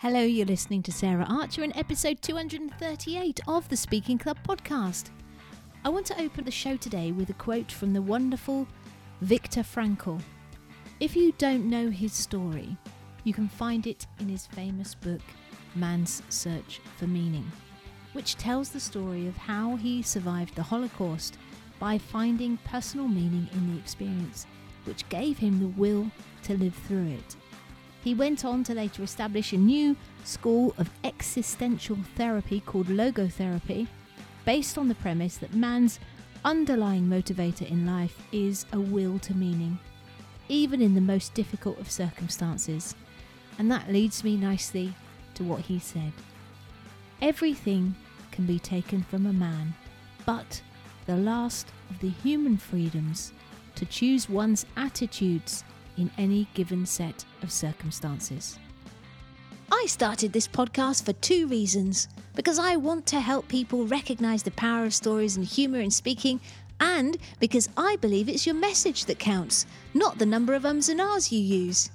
Hello, you're listening to Sarah Archer in episode 238 of the Speaking Club podcast. I want to open the show today with a quote from the wonderful Viktor Frankl. If you don't know his story, you can find it in his famous book, Man's Search for Meaning, which tells the story of how he survived the Holocaust by finding personal meaning in the experience, which gave him the will to live through it. He went on to later establish a new school of existential therapy called logotherapy, based on the premise that man's underlying motivator in life is a will to meaning, even in the most difficult of circumstances. And that leads me nicely to what he said Everything can be taken from a man, but the last of the human freedoms to choose one's attitudes in any given set of circumstances. I started this podcast for two reasons because I want to help people recognize the power of stories and humor in speaking, and because I believe it's your message that counts, not the number of ums and ahs you use.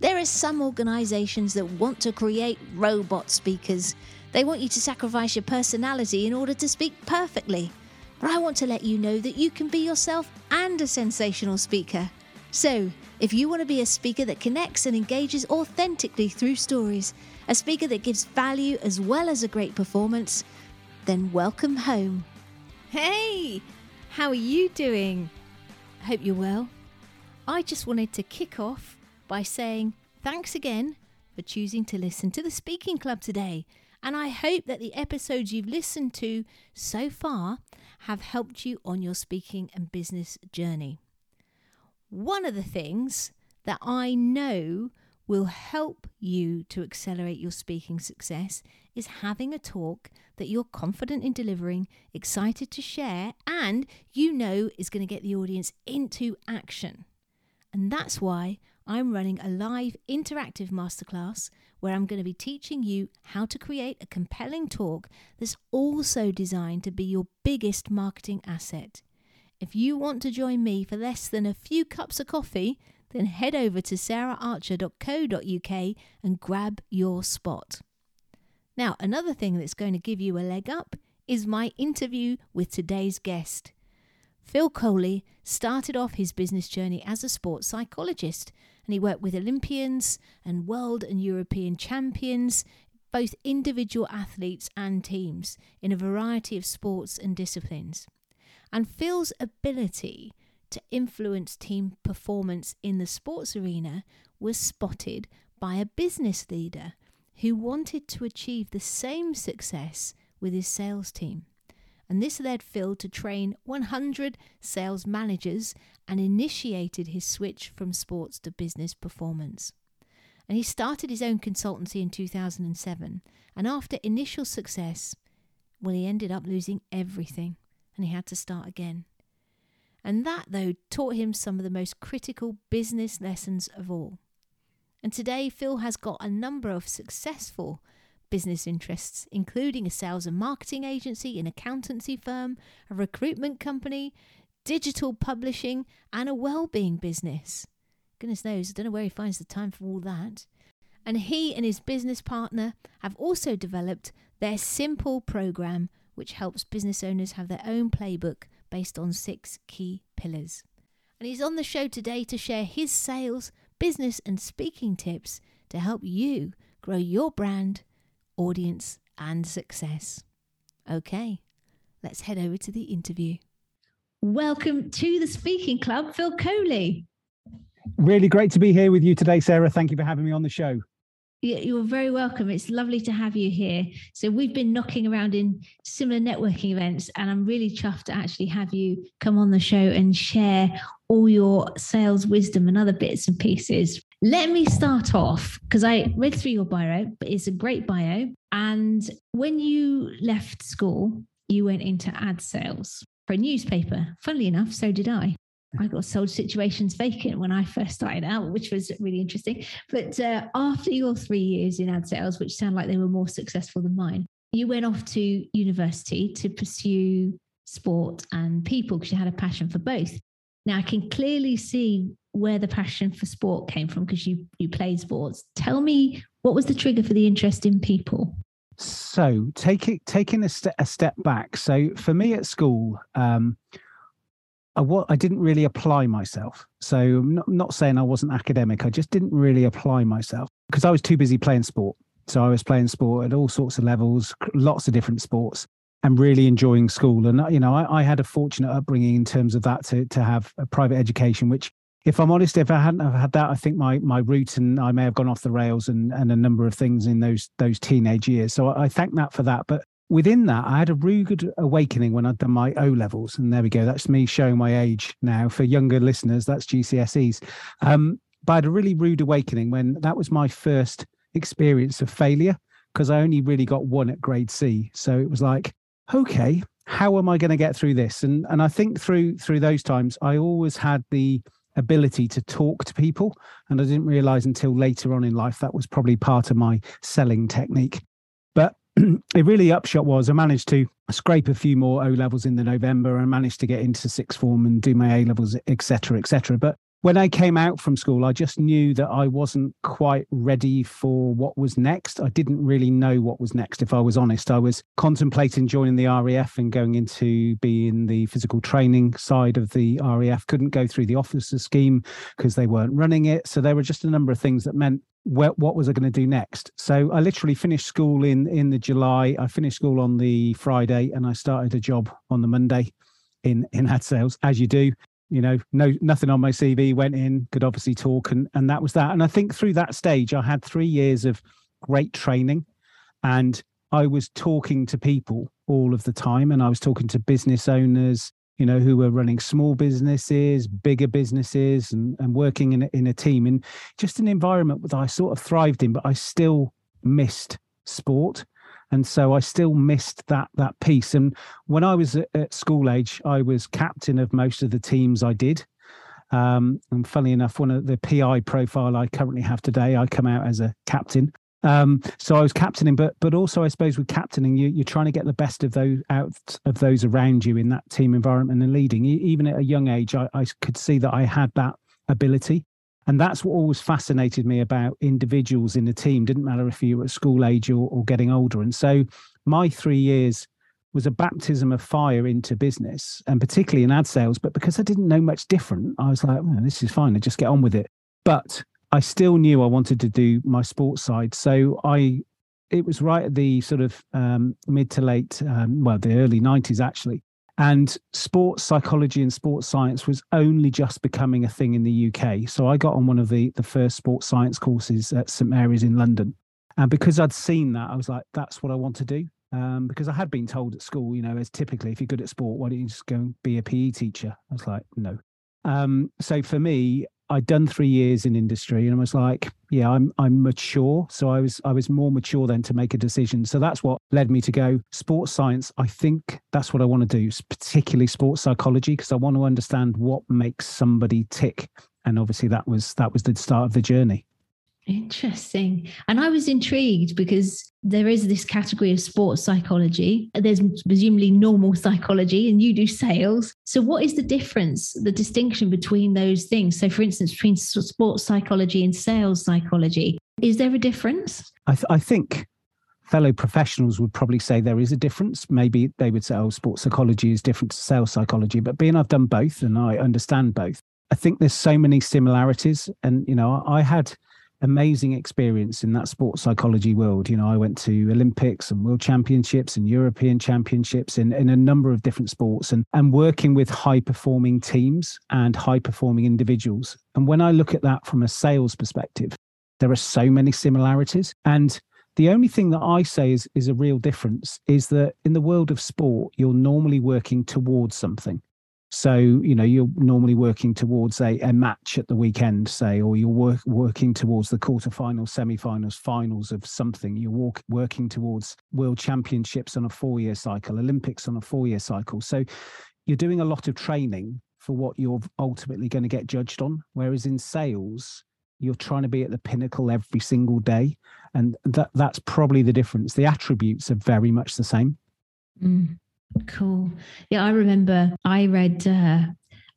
There are some organizations that want to create robot speakers. They want you to sacrifice your personality in order to speak perfectly. But I want to let you know that you can be yourself and a sensational speaker. So, if you want to be a speaker that connects and engages authentically through stories, a speaker that gives value as well as a great performance, then welcome home. Hey, how are you doing? Hope you're well. I just wanted to kick off by saying thanks again for choosing to listen to the Speaking Club today. And I hope that the episodes you've listened to so far have helped you on your speaking and business journey. One of the things that I know will help you to accelerate your speaking success is having a talk that you're confident in delivering, excited to share, and you know is going to get the audience into action. And that's why I'm running a live interactive masterclass where I'm going to be teaching you how to create a compelling talk that's also designed to be your biggest marketing asset. If you want to join me for less than a few cups of coffee, then head over to saraharcher.co.uk and grab your spot. Now, another thing that's going to give you a leg up is my interview with today's guest. Phil Coley started off his business journey as a sports psychologist, and he worked with Olympians and world and European champions, both individual athletes and teams, in a variety of sports and disciplines and Phil's ability to influence team performance in the sports arena was spotted by a business leader who wanted to achieve the same success with his sales team. And this led Phil to train 100 sales managers and initiated his switch from sports to business performance. And he started his own consultancy in 2007. And after initial success, well, he ended up losing everything and he had to start again. And that, though, taught him some of the most critical business lessons of all. And today, Phil has got a number of successful business interests, including a sales and marketing agency, an accountancy firm, a recruitment company, digital publishing, and a well-being business. Goodness knows, I don't know where he finds the time for all that. And he and his business partner have also developed their simple program which helps business owners have their own playbook based on six key pillars. And he's on the show today to share his sales, business, and speaking tips to help you grow your brand, audience, and success. Okay, let's head over to the interview. Welcome to the Speaking Club, Phil Coley. Really great to be here with you today, Sarah. Thank you for having me on the show. You're very welcome. It's lovely to have you here. So, we've been knocking around in similar networking events, and I'm really chuffed to actually have you come on the show and share all your sales wisdom and other bits and pieces. Let me start off because I read through your bio, but it's a great bio. And when you left school, you went into ad sales for a newspaper. Funnily enough, so did I. I got sold situations vacant when I first started out, which was really interesting. But uh, after your three years in ad sales, which sound like they were more successful than mine, you went off to university to pursue sport and people because you had a passion for both. Now I can clearly see where the passion for sport came from because you you played sports. Tell me What was the trigger for the interest in people? So taking taking a, st- a step back. So for me at school, um, I, I didn't really apply myself. So I'm not, not saying I wasn't academic. I just didn't really apply myself because I was too busy playing sport. So I was playing sport at all sorts of levels, lots of different sports, and really enjoying school. And you know, I, I had a fortunate upbringing in terms of that to to have a private education, which if I'm honest, if I hadn't have had that, I think my my route and I may have gone off the rails and and a number of things in those those teenage years. So I, I thank that for that. But within that, I had a rude awakening when I'd done my O levels, and there we go. That's me showing my age now. For younger listeners, that's GCSEs. Um, but I had a really rude awakening when that was my first experience of failure because I only really got one at grade C. So it was like, okay, how am I going to get through this? And and I think through through those times, I always had the ability to talk to people. And I didn't realize until later on in life that was probably part of my selling technique. It really upshot was I managed to scrape a few more O levels in the November and managed to get into sixth form and do my A levels, etc., etc. But when I came out from school, I just knew that I wasn't quite ready for what was next. I didn't really know what was next, if I was honest. I was contemplating joining the RAF and going into being the physical training side of the RAF. Couldn't go through the officer scheme because they weren't running it. So there were just a number of things that meant what, what was I going to do next? So I literally finished school in in the July. I finished school on the Friday and I started a job on the Monday in in ad sales, as you do you know no nothing on my cv went in could obviously talk and and that was that. And i think through that stage i had 3 years of great training and i was talking to people all of the time and i was talking to business owners you know who were running small businesses bigger businesses and, and working in in a team in just an environment that i sort of thrived in but i still missed sport and so I still missed that that piece. And when I was at, at school age, I was captain of most of the teams I did. Um, and funny enough, one of the PI profile I currently have today, I come out as a captain. Um, so I was captaining, but but also I suppose with captaining, you, you're trying to get the best of those out of those around you in that team environment and leading. Even at a young age, I, I could see that I had that ability. And that's what always fascinated me about individuals in the team. Didn't matter if you were at school age or, or getting older. And so my three years was a baptism of fire into business and particularly in ad sales. But because I didn't know much different, I was like, well, this is fine. I just get on with it. But I still knew I wanted to do my sports side. So I, it was right at the sort of um, mid to late, um, well, the early 90s actually, and sports psychology and sports science was only just becoming a thing in the UK. So I got on one of the the first sports science courses at St Mary's in London, and because I'd seen that, I was like, that's what I want to do. Um, because I had been told at school, you know, as typically, if you're good at sport, why don't you just go and be a PE teacher? I was like, no. Um, so for me, I'd done three years in industry and I was like, yeah, I'm I'm mature. So I was I was more mature then to make a decision. So that's what led me to go sports science. I think that's what I want to do, particularly sports psychology, because I want to understand what makes somebody tick. And obviously that was that was the start of the journey. Interesting. And I was intrigued because there is this category of sports psychology. There's presumably normal psychology, and you do sales. So, what is the difference, the distinction between those things? So, for instance, between sports psychology and sales psychology, is there a difference? I, th- I think fellow professionals would probably say there is a difference. Maybe they would say, oh, sports psychology is different to sales psychology. But being I've done both and I understand both, I think there's so many similarities. And, you know, I had amazing experience in that sports psychology world. You know, I went to Olympics and World Championships and European Championships in, in a number of different sports and, and working with high performing teams and high performing individuals. And when I look at that from a sales perspective, there are so many similarities. And the only thing that I say is, is a real difference is that in the world of sport, you're normally working towards something. So, you know, you're normally working towards a, a match at the weekend, say, or you're work, working towards the quarterfinals, semi-finals, finals of something. You're walk, working towards world championships on a four-year cycle, Olympics on a four-year cycle. So you're doing a lot of training for what you're ultimately going to get judged on. Whereas in sales, you're trying to be at the pinnacle every single day. And that that's probably the difference. The attributes are very much the same. Mm. Cool. Yeah, I remember I read uh,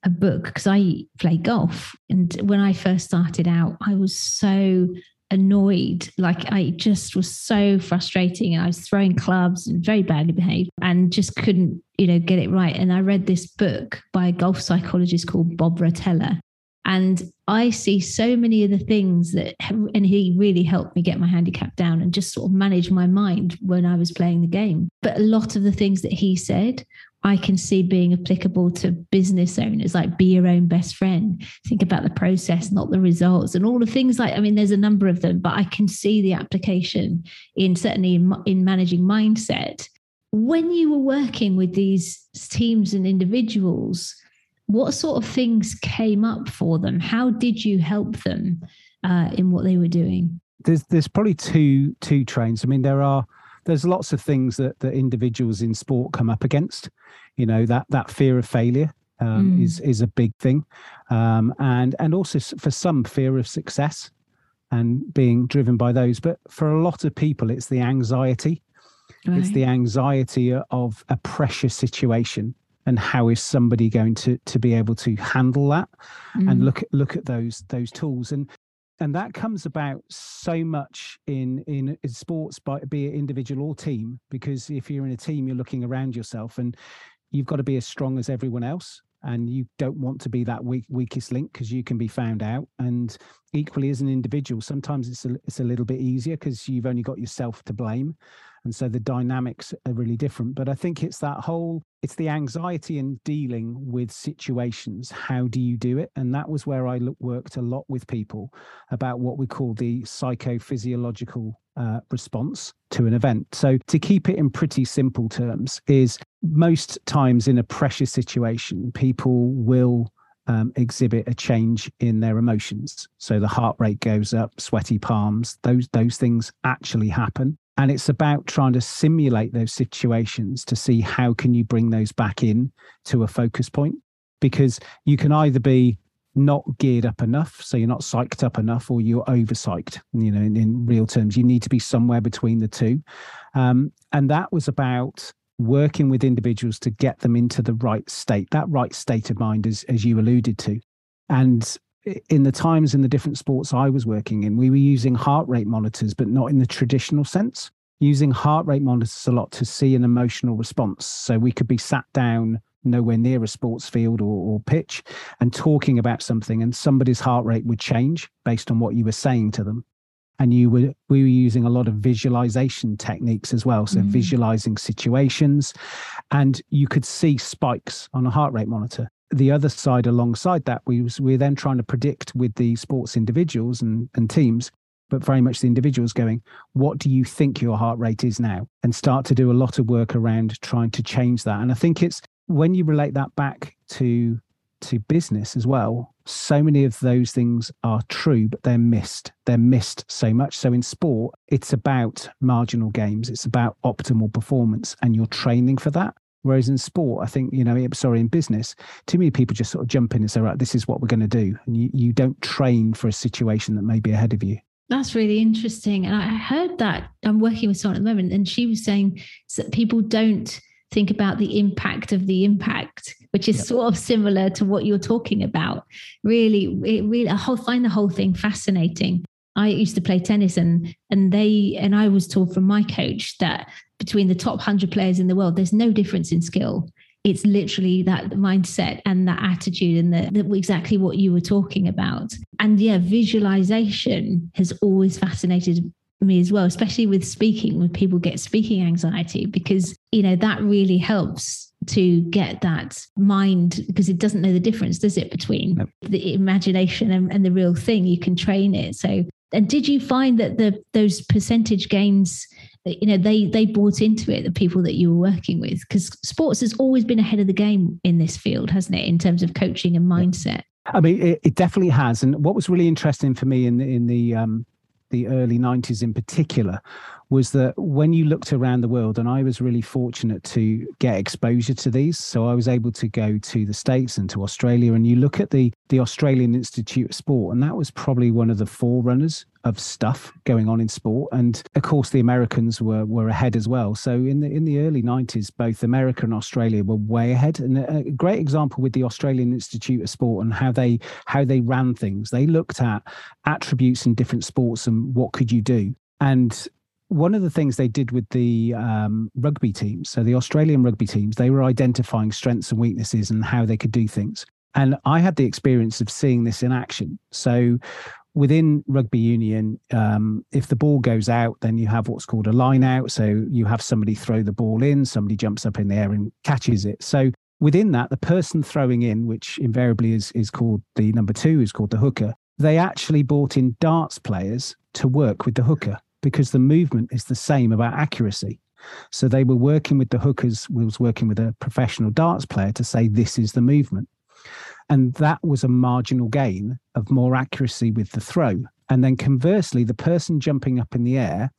a book because I play golf. And when I first started out, I was so annoyed. Like I just was so frustrating and I was throwing clubs and very badly behaved and just couldn't, you know, get it right. And I read this book by a golf psychologist called Bob Rotella. And I see so many of the things that, and he really helped me get my handicap down and just sort of manage my mind when I was playing the game. But a lot of the things that he said I can see being applicable to business owners, like be your own best friend. Think about the process, not the results, and all the things like. I mean, there's a number of them, but I can see the application in certainly in, in managing mindset. When you were working with these teams and individuals, what sort of things came up for them? How did you help them uh, in what they were doing? There's there's probably two two trains. I mean, there are there's lots of things that that individuals in sport come up against you know that that fear of failure um, mm. is is a big thing um, and and also for some fear of success and being driven by those but for a lot of people it's the anxiety right. it's the anxiety of a pressure situation and how is somebody going to to be able to handle that mm. and look at look at those those tools. And and that comes about so much in in, in sports by be it individual or team because if you're in a team you're looking around yourself and you've got to be as strong as everyone else and you don't want to be that weak, weakest link because you can be found out. And equally as an individual sometimes it's a, it's a little bit easier because you've only got yourself to blame and so the dynamics are really different. But i think it's that whole it's the anxiety in dealing with situations. How do you do it? And that was where i worked a lot with people about what we call the psychophysiological uh, response to an event. So to keep it in pretty simple terms is most times in a pressure situation people will um, exhibit a change in their emotions. So the heart rate goes up sweaty palms those those things actually happen and it's about trying to simulate those situations to see how can you bring those back in to a focus point. Because you can either be not geared up enough so you're not psyched up enough or you're over psyched you know in, in, real terms. You need to be somewhere between the two. Um, and that was about working with individuals to get them into the right state that right state of mind as, as you alluded to. And in the times in the different sports I was working in, we were using heart rate monitors, but not in the traditional sense. Using heart rate monitors a lot to see an emotional response. So we could be sat down nowhere near a sports field or, or pitch and talking about something, and somebody's heart rate would change based on what you were saying to them. And you were we were using a lot of visualization techniques as well. So mm. visualizing situations, and you could see spikes on a heart rate monitor the other side alongside that we was we're then trying to predict with the sports individuals and, and teams but very much the individuals going what do you think your heart rate is now? and start to do a lot of work around trying to change that. And i think it's when you relate that back to to business as well so many of those things are true but they're missed. They're missed so much. So in sport it's about marginal gains. It's about optimal performance and you're training for that Whereas in sport, I think, you know, eh, sorry, in business, too many people just sort of jump in and say, right, this is what we're going to do. And you, you don't train for a situation that may be ahead of you. That's really interesting. And I heard that I'm working with someone at the moment, and she was saying that people don't think about the impact of the impact, which is yep. sort of similar to what you're talking about. Really, it really, I find the whole thing fascinating. I used to play tennis and and they and I was told from my coach that between the top 100 players in the world there's no difference in skill. It's literally that mindset and that attitude and the, exactly what you were talking about. And yeah visualization has always fascinated me as well especially with speaking when people get speaking anxiety because you know that really helps to get that mind because it doesn't know the difference does it between the imagination and, and the real thing? You can train it. So and did you find that the those percentage gains you know they they bought into it the people that you were working with because sports has always been ahead of the game in this field hasn't it in terms of coaching and mindset i mean it, it definitely has and what was really interesting for me in the in the um the early 90s in particular was that when you looked around the world, and I was really fortunate to get exposure to these. So I was able to go to the States and to Australia, and you look at the, the Australian Institute of Sport, and that was probably one of the forerunners of stuff going on in sport, and of course the Americans were were ahead as well. So in the in the early '90s, both America and Australia were way ahead. And a great example with the Australian Institute of Sport and how they how they ran things. They looked at attributes in different sports and what could you do. And one of the things they did with the um, rugby teams, so the Australian rugby teams, they were identifying strengths and weaknesses and how they could do things. And I had the experience of seeing this in action. So within rugby union, um, if the ball goes out, then you have what's called a line out. So you have somebody throw the ball in, somebody jumps up in the air and catches it. So within that, the person throwing in, which invariably is is called the number two, is called the hooker. They actually brought in darts players to work with the hooker because the movement is the same about accuracy. So they were working with the hookers, was working with a professional darts player to say this is the movement. And that was a marginal gain of more accuracy with the throw. And then conversely, the person jumping up in the air,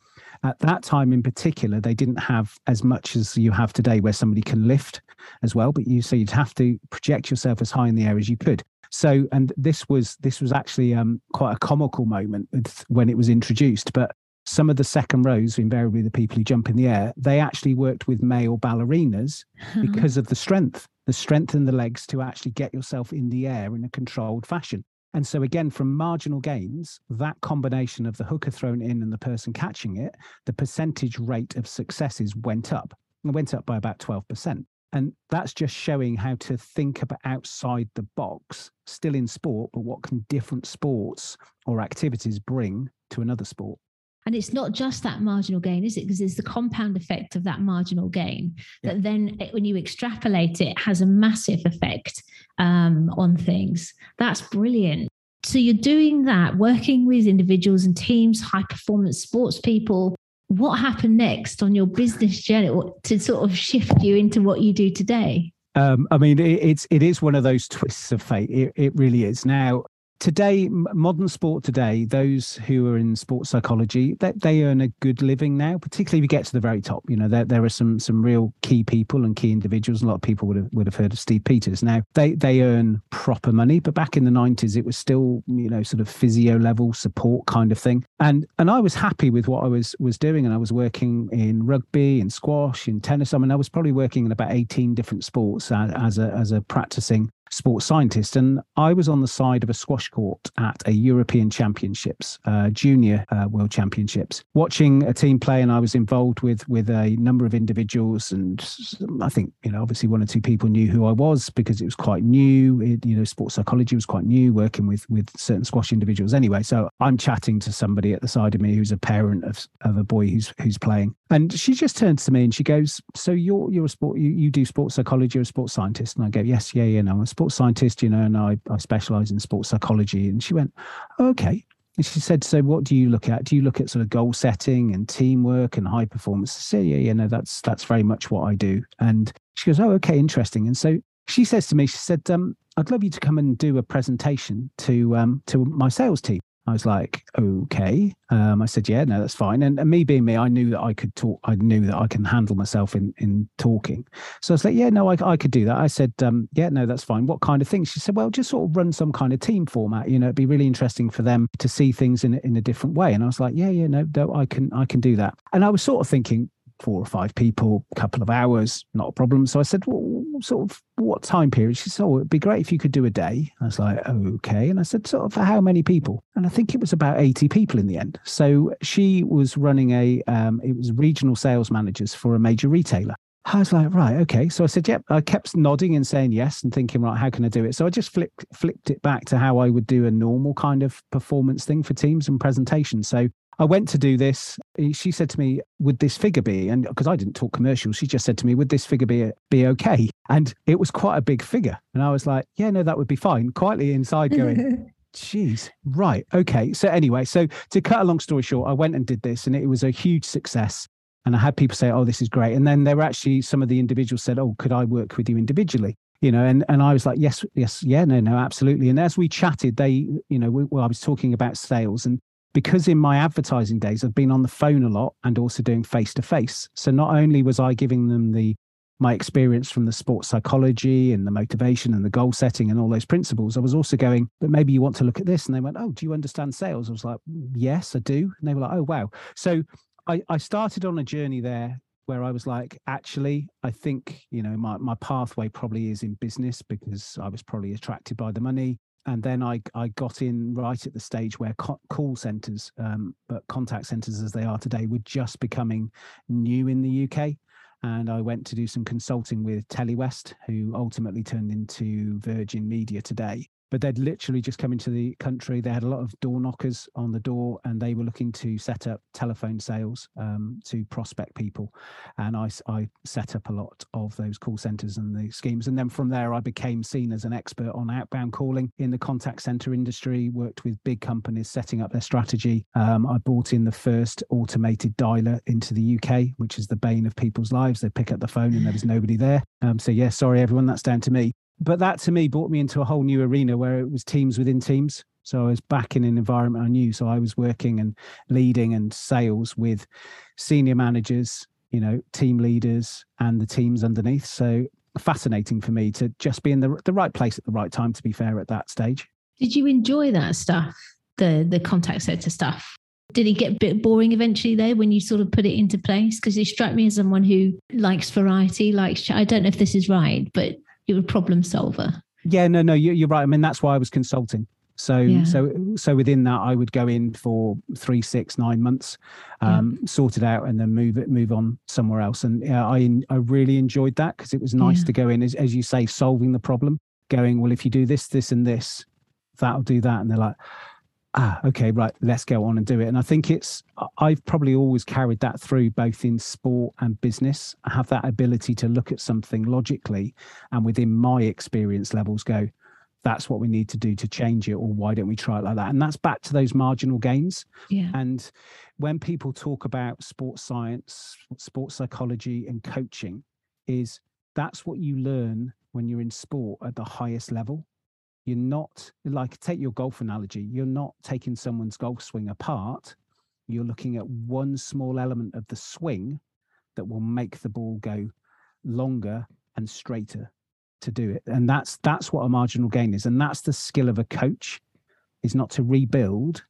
at that time in particular, they didn't have as much as you have today, where somebody can lift as well. But you so you'd have to project yourself as high in the air as you could. So, and this was this was actually um, quite a comical moment when it was introduced. But some of the second rows, invariably the people who jump in the air, they actually worked with male ballerinas because of the strength, the strength in the legs to actually get yourself in the air in a controlled fashion. And so, again, from marginal gains, that combination of the hooker thrown in and the person catching it, the percentage rate of successes went up. It went up by about 12%. And that's just showing how to think about outside the box, still in sport, but what can different sports or activities bring to another sport? And it's not just that marginal gain, is it? Because it's the compound effect of that marginal gain yeah. that then, eh, when you extrapolate it, has a massive effect um, on things. That's brilliant. So you're doing that, working with individuals and teams, high performance sports people. What happened next on your business journey to sort of shift you into what you do today? Um, I mean, it, it's it is one of those twists of fate. It, it really is. Now, today modern sport today those who are in sports psychology they, they earn a good living now particularly if you get to the very top. You know there, there are some some real key people and key individuals. A lot of people would have would have heard of steve peters. Now they they earn proper money but back in the 90s it was still you know sort of physio level support kind of thing. And and i was happy with what i was was doing and i was working in rugby in squash in tennis. I mean i was probably working in about 18 different sports as, as a as a practicing sports scientist, and I was on the side of a squash court at a European Championships, uh, Junior uh, World Championships, watching a team play, and I was involved with with a number of individuals, and I think you know obviously one or two people knew who I was because it was quite new. It, you know, sports psychology was quite new, working with with certain squash individuals. Anyway, so I'm chatting to somebody at the side of me who's a parent of of a boy who's who's playing, and she just turns to me and she goes, "So you're you're a sport you, you do sports psychology, you're a sports scientist?" And I go, "Yes, yeah, yeah, no, I'm a sports scientist, you know, and I, I specialize in sports psychology. And she went, okay. And she said, so what do you look at? Do you look at sort of goal setting and teamwork and high performance? I said, yeah, yeah, no, that's, that's very much what I do. And she goes, oh, okay, interesting. And so she says to me, she said, um, I'd love you to come and do a presentation to, um, to my sales team. I was like, okay. Um, I said, yeah, no, that's fine. And, and, me being me, I knew that I could talk. I knew that I can handle myself in in talking. So I was like, yeah, no, I, I could do that. I said, um, yeah, no, that's fine. What kind of thing? She said, well, just sort of run some kind of team format. You know, it'd be really interesting for them to see things in in a different way. And I was like, yeah, yeah, no, no, I can I can do that. And I was sort of thinking, four or five people, a couple of hours, not a problem. So I said, well, sort of what time period? She said, oh, it'd be great if you could do a day. I was like, okay. And I said, sort of for how many people? And I think it was about 80 people in the end. So she was running a, um, it was regional sales managers for a major retailer. I was like, right, okay. So I said, yep. I kept nodding and saying yes and thinking, right, how can I do it? So I just flipped flipped it back to how I would do a normal kind of performance thing for teams and presentations. So I went to do this. She said to me, "Would this figure be?" And because I didn't talk commercials, she just said to me, "Would this figure be be okay?" And it was quite a big figure, and I was like, "Yeah, no, that would be fine." Quietly inside, going, "Jeez, right, okay." So anyway, so to cut a long story short, I went and did this, and it was a huge success. And I had people say, "Oh, this is great," and then there were actually some of the individuals said, "Oh, could I work with you individually?" you know and and i was like yes yes yeah no no absolutely and as we chatted they you know we, well i was talking about sales and because in my advertising days I've been on the phone a lot and also doing face to face. So not only was I giving them the my experience from the sports psychology and the motivation and the goal setting and all those principles, I was also going, but maybe you want to look at this. And they went, Oh, do you understand sales? I was like, Yes, I do. And they were like, Oh, wow. So I, I started on a journey there where I was like, actually, I think, you know, my, my pathway probably is in business because I was probably attracted by the money. And then I, I got in right at the stage where co- call centers, um, but contact centers as they are today, were just becoming new in the UK and I went to do some consulting with Telewest, who ultimately turned into Virgin Media today but they'd literally just come into the country. They had a lot of door knockers on the door, and they were looking to set up telephone sales um, to prospect people. And I, I set up a lot of those call centers and the schemes. And then from there, I became seen as an expert on outbound calling in the contact center industry. Worked with big companies setting up their strategy. Um, I brought in the first automated dialer into the UK, which is the bane of people's lives. They pick up the phone and there was nobody there. Um, so yeah, sorry everyone, that's down to me but that to me brought me into a whole new arena where it was teams within teams. So I was back in an environment I knew. So I was working and leading and sales with senior managers, you know, team leaders and the teams underneath. So fascinating for me to just be in the the right place at the right time. To be fair, at that stage. Did you enjoy that stuff? The the contact center stuff. Did it get a bit boring eventually though when you sort of put it into place? Because you struck me as someone who likes variety, likes. I don't know if this is right, but you're a problem solver. Yeah, no, no, you're right. I mean, that's why I was consulting. So, yeah. so, so within that, I would go in for three, six, nine months, um, yeah. sort it out, and then move it, move on somewhere else. And uh, I, I really enjoyed that because it was nice yeah. to go in, as, as you say, solving the problem. Going well, if you do this, this, and this, that'll do that. And they're like, ah, okay, right, let's go on and do it. And I think it's, I've probably always carried that through both in sport and business. I have that ability to look at something logically and within my experience levels go, that's what we need to do to change it, or why don't we try it like that? And that's back to those marginal gains. Yeah. And when people talk about sports science, sports psychology, and coaching, is that's what you learn when you're in sport at the highest level you're not like take your golf analogy you're not taking someone's golf swing apart. You're looking at one small element of the swing that will make the ball go longer and straighter to do it. And that's that's what a marginal gain is. And that's the skill of a coach is not to rebuild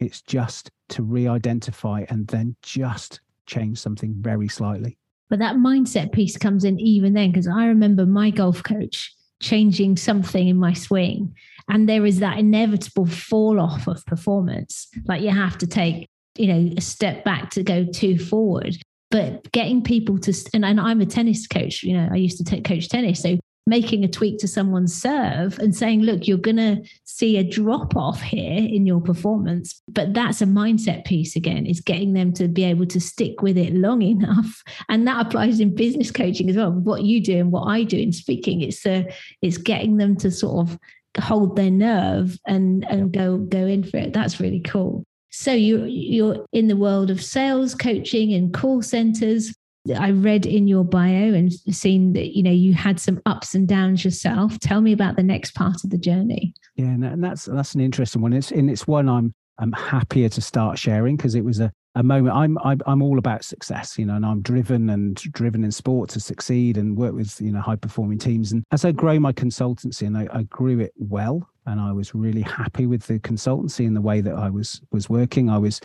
it's just to re-identify and then just change something very slightly. But that mindset piece comes in even then because i remember my golf coach changing something in my swing. And there is that inevitable fall off of performance. Like you have to take, you know, a step back to go two forward. But getting people to, and, and I'm a tennis coach, you know, I used to take, coach tennis. So making a tweak to someone's serve and saying, look, you're going to see a drop off here in your performance. But that's a mindset piece again, is getting them to be able to stick with it long enough. And that applies in business coaching as well. What you do and what I do in speaking, it's, uh, it's getting them to sort of hold their nerve and, and go, go in for it. That's really cool. So you you're in the world of sales coaching and call centers. I read in your bio and seen that you know you had some ups and downs yourself. Tell me about the next part of the journey. Yeah, and that's that's an interesting one. It's and it's one I'm I'm happier to start sharing because it was a a moment. I'm, I'm I'm all about success, you know, and I'm driven and driven in sport to succeed and work with you know high performing teams. And as I grow my consultancy, and I, I grew it well, and I was really happy with the consultancy and the way that I was was working. I was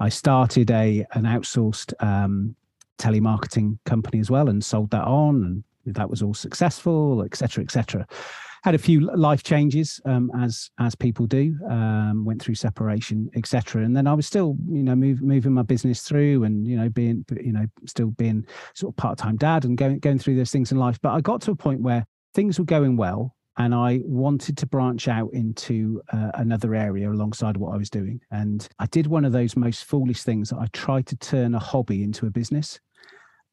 I started a an outsourced um, telemarketing company as well and sold that on and that was all successful etc etc had a few life changes um, as as people do um, went through separation etc and then i was still you know move, moving my business through and you know being you know still being sort of part-time dad and going going through those things in life. But i got to a point where things were going well and I wanted to branch out into uh, another area alongside what I was doing. And I did one of those most foolish things. I tried to turn a hobby into a business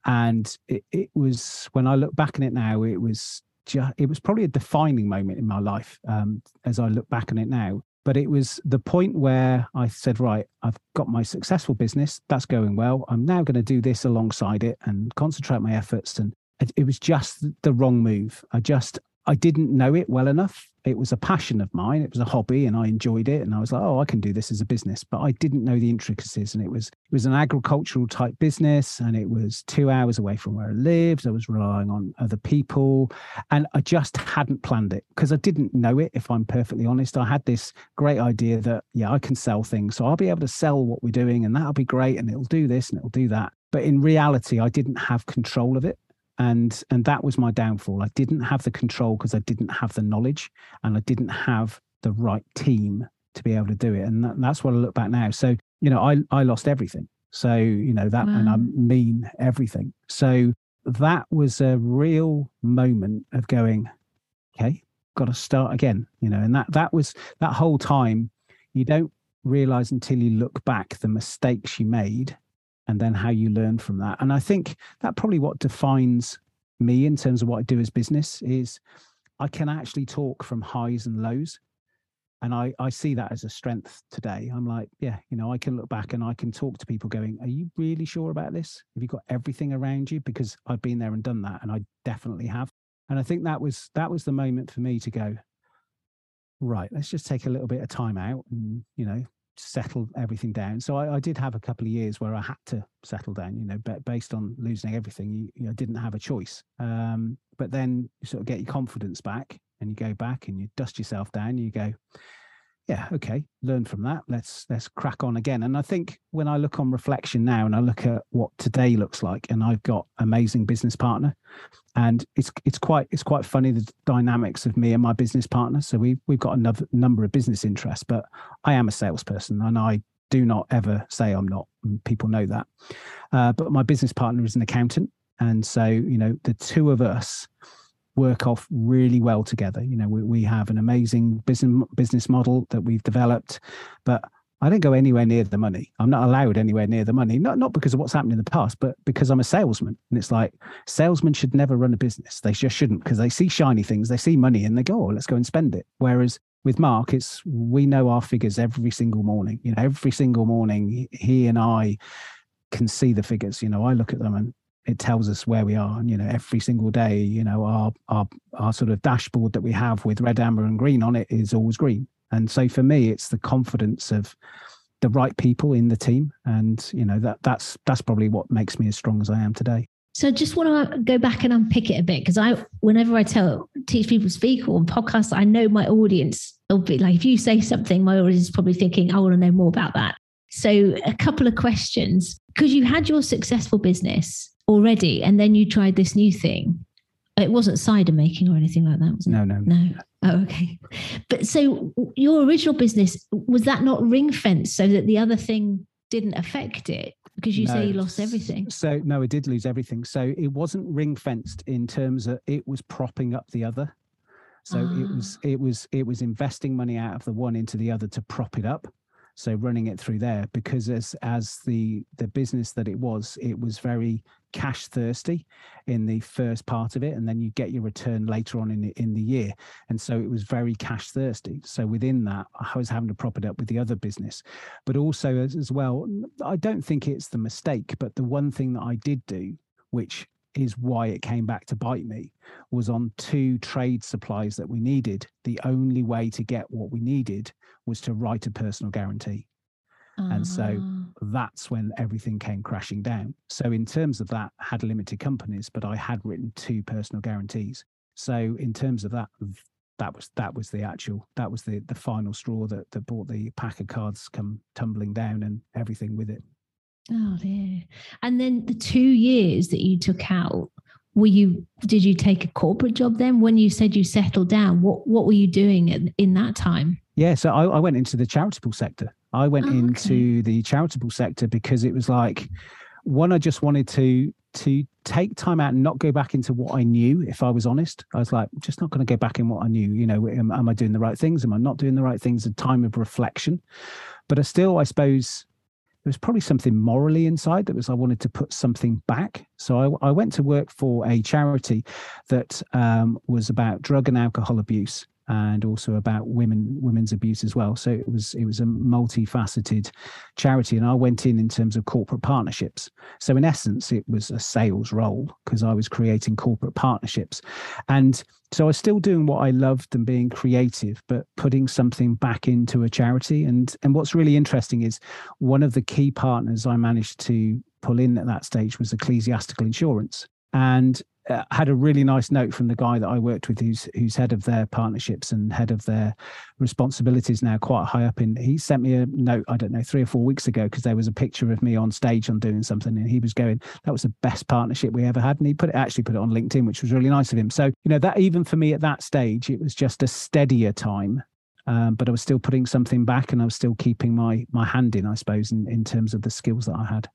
and it, it was when I look back on it now, it was just it was probably a defining moment in my life um, as I look back on it now. But it was the point where I said, right, I've got my successful business. That's going well. I'm now going to do this alongside it and concentrate my efforts. And it, it was just the wrong move. I just I didn't know it well enough. It was a passion of mine. It was a hobby, and I enjoyed it. And I was like, "Oh, I can do this as a business." But I didn't know the intricacies. And it was it was an agricultural type business, and it was two hours away from where I lived. I was relying on other people, and I just hadn't planned it because I didn't know it. If I'm perfectly honest, I had this great idea that yeah, I can sell things, so I'll be able to sell what we're doing, and that'll be great, and it'll do this and it'll do that. But in reality, I didn't have control of it and and that was my downfall. I didn't have the control because i didn't have the knowledge and i didn't have the right team to be able to do it and that, that's what i look back now. So you know i i lost everything. So you know that wow. and i mean everything. So that was a real moment of going okay got to start again you know and that that was that whole time you don't realize until you look back the mistakes you made and then how you learn from that. And I think that probably what defines me in terms of what I do as business is I can actually talk from highs and lows. And I, I see that as a strength today. I'm like, yeah, you know, I can look back and I can talk to people going, Are you really sure about this? Have you got everything around you? Because I've been there and done that. And I definitely have. And I think that was that was the moment for me to go, right, let's just take a little bit of time out and, you know, settle everything down. So I, I, did have a couple of years where I had to settle down, you know, based on losing everything, you, you know, didn't have a choice. Um, but then you sort of get your confidence back and you go back and you dust yourself down. and You go, yeah, okay, learn from that. Let's let's crack on again. And I think when I look on reflection now and I look at what today looks like, and I've got amazing business partner, and it's it's quite it's quite funny the dynamics of me and my business partner. So we've we've got another number of business interests, but I am a salesperson and I do not ever say I'm not. People know that. Uh, but my business partner is an accountant, and so you know the two of us work off really well together. You know, we, we have an amazing business business model that we've developed, but I don't go anywhere near the money. I'm not allowed anywhere near the money, not not because of what's happened in the past, but because I'm a salesman. And it's like salesmen should never run a business. They just shouldn't because they see shiny things, they see money, and they go, "Oh, let's go and spend it." Whereas with Mark, it's we know our figures every single morning. You know, every single morning, he and I can see the figures. You know, I look at them and it tells us where we are. And, you know, every single day, you know, our our our sort of dashboard that we have with red, amber, and green on it is always green. And so for me, it's the confidence of the right people in the team, and you know that that's that's probably what makes me as strong as I am today. So I just want to go back and unpick it a bit because I, whenever I tell teach people speak or podcast, I know my audience will be like, if you say something, my audience is probably thinking, I want to know more about that. So a couple of questions because you had your successful business already and then you tried this new thing. It wasn't cider making or anything like that was it? no no. No. Oh okay. But so your original business was that not ring fenced so that the other thing didn't affect it? Because you no. say you lost everything. So no it did lose everything. So it wasn't ring fenced in terms of it was propping up the other. So ah. it was it was it was investing money out of the one into the other to prop it up so running it through there because as as the the business that it was it was very cash thirsty in the first part of it and then you get your return later on in the, in the year. And so it was very cash thirsty. So within that i was having to prop it up with the other business. But also as, as well i don't think it's the mistake but the one thing that i did do which is why it came back to bite me was on two trade supplies that we needed. The only way to get what we needed was to write a personal guarantee uh-huh. and so ah. that's when everything came crashing down so in terms of that I had limited companies but i had written two personal guarantees so in terms of that that was that was the actual that was the the final straw that that brought the pack of cards come tumbling down and everything with it Oh dear. And then the two years that you took out, were you did you take a corporate job then when you said you settled down what what were you doing in, in that time yeah so I, I, went into the charitable sector i went oh, into okay. the charitable sector because it was like one i just wanted to to take time out and not go back into what i knew if i was honest i was like just not going to go back in what i knew you know am, am i doing the right things am i not doing the right things a time of reflection but i still i suppose there was probably something morally inside that was I wanted to put something back. So I, I went to work for a charity that um, was about drug and alcohol abuse. And also about women women's abuse as well. So it was it was a multifaceted charity, and I went in in terms of corporate partnerships. So in essence, it was a sales role because I was creating corporate partnerships, and so I was still doing what I loved and being creative, but putting something back into a charity. And and what's really interesting is one of the key partners I managed to pull in at that stage was Ecclesiastical Insurance. And uh, had a really nice note from the guy that I worked with, who's who's head of their partnerships and head of their responsibilities now, quite high up in. He sent me a note, I don't know, three or four weeks ago, because there was a picture of me on stage on doing something, and he was going, "That was the best partnership we ever had," and he put it actually put it on LinkedIn, which was really nice of him. So you know that even for me at that stage, it was just a steadier time um, but I was still putting something back and I was still keeping my my hand in, I suppose, in, in terms of the skills that I had.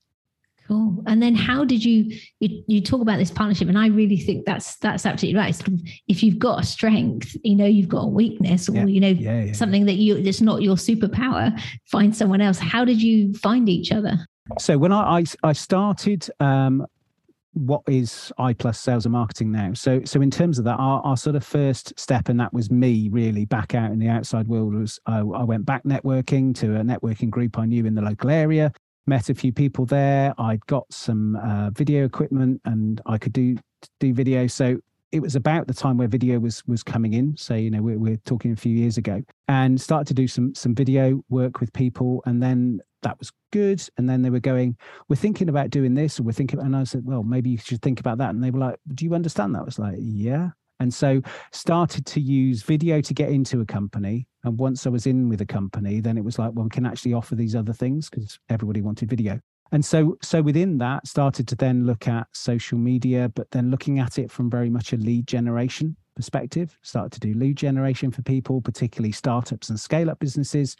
Cool. And then how did you, you you talk about this partnership? And I really think that's that's absolutely right. Sort of, if you've got a strength, you know, you've got a weakness, or yeah. you know, yeah, yeah, something that you that's not your superpower, find someone else. How did you find each other? So when I I, I started um, what is I plus sales and marketing now. So so in terms of that, our, our sort of first step, and that was me really back out in the outside world was I, I went back networking to a networking group I knew in the local area met a few people there. I'd got some uh, video equipment and I could do do video. So it was about the time where video was was coming in. So you know we're, we're talking a few years ago, and started to do some some video work with people, and then that was good. And then they were going, "We're thinking about doing this," or "We're thinking," and I said, "Well, maybe you should think about that." And they were like, "Do you understand that?" I was like, "Yeah." And so started to use video to get into a company. And once I was in with a company, then it was like, well, we can actually offer these other things because everybody wanted video. And so so within that, started to then look at social media, but then looking at it from very much a lead generation perspective, started to do lead generation for people, particularly startups and scale up businesses,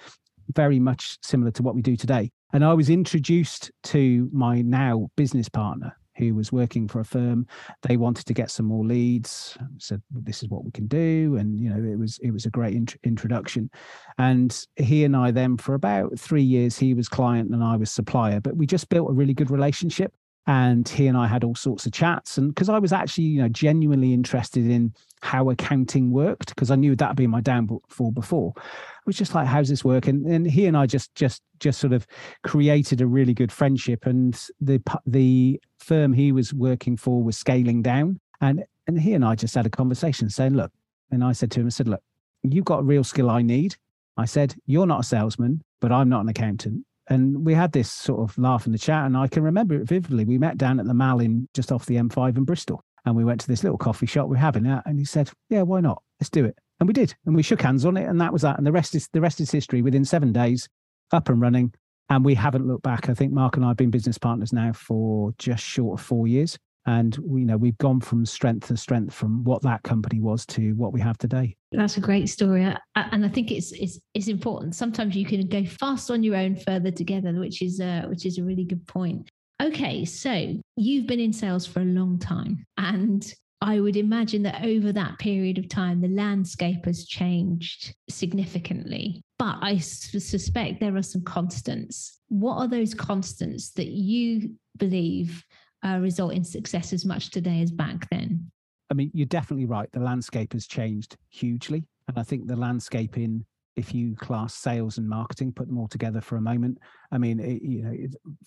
very much similar to what we do today. And I was introduced to my now business partner who was working for a firm. They wanted to get some more leads. Said this is what we can do, and you know it was it was a great int- introduction. And he and I then for about three years he was client and I was supplier, but we just built a really good relationship. And he and I had all sorts of chats, and because I was actually you know genuinely interested in how accounting worked, because I knew that'd be my downfall before I was just like, how's this work? And, and he and I just just just sort of created a really good friendship. And the the firm he was working for was scaling down, and and he and I just had a conversation saying, look, and I said to him, I said, look, you've got a real skill I need. I said, you're not a salesman, but I'm not an accountant. And we had this sort of laugh in the chat, and I can remember it vividly. We met down at the Mall in just off the M5 in Bristol, and we went to this little coffee shop. We are having that, and he said, "Yeah, why not? Let's do it." and we did, and we shook hands on it, and that was that. And the rest is the rest is history. Within seven days, up and running, and we haven't looked back. I think Mark and I have been business partners now for just short of four years, and you know we've gone from strength to strength from what that company was to what we have today. That's a great story, and I think it's it's it's important. Sometimes you can go fast on your own, further together, which is uh, which is a really good point. Okay, so you've been in sales for a long time, and I would imagine that over that period of time, the landscape has changed significantly. But I suspect there are some constants. What are those constants that you believe uh, result in success as much today as back then? I mean, you're definitely right. The landscape has changed hugely. And I think the landscape in if you class sales and marketing, put them all together for a moment. I mean, it, you know,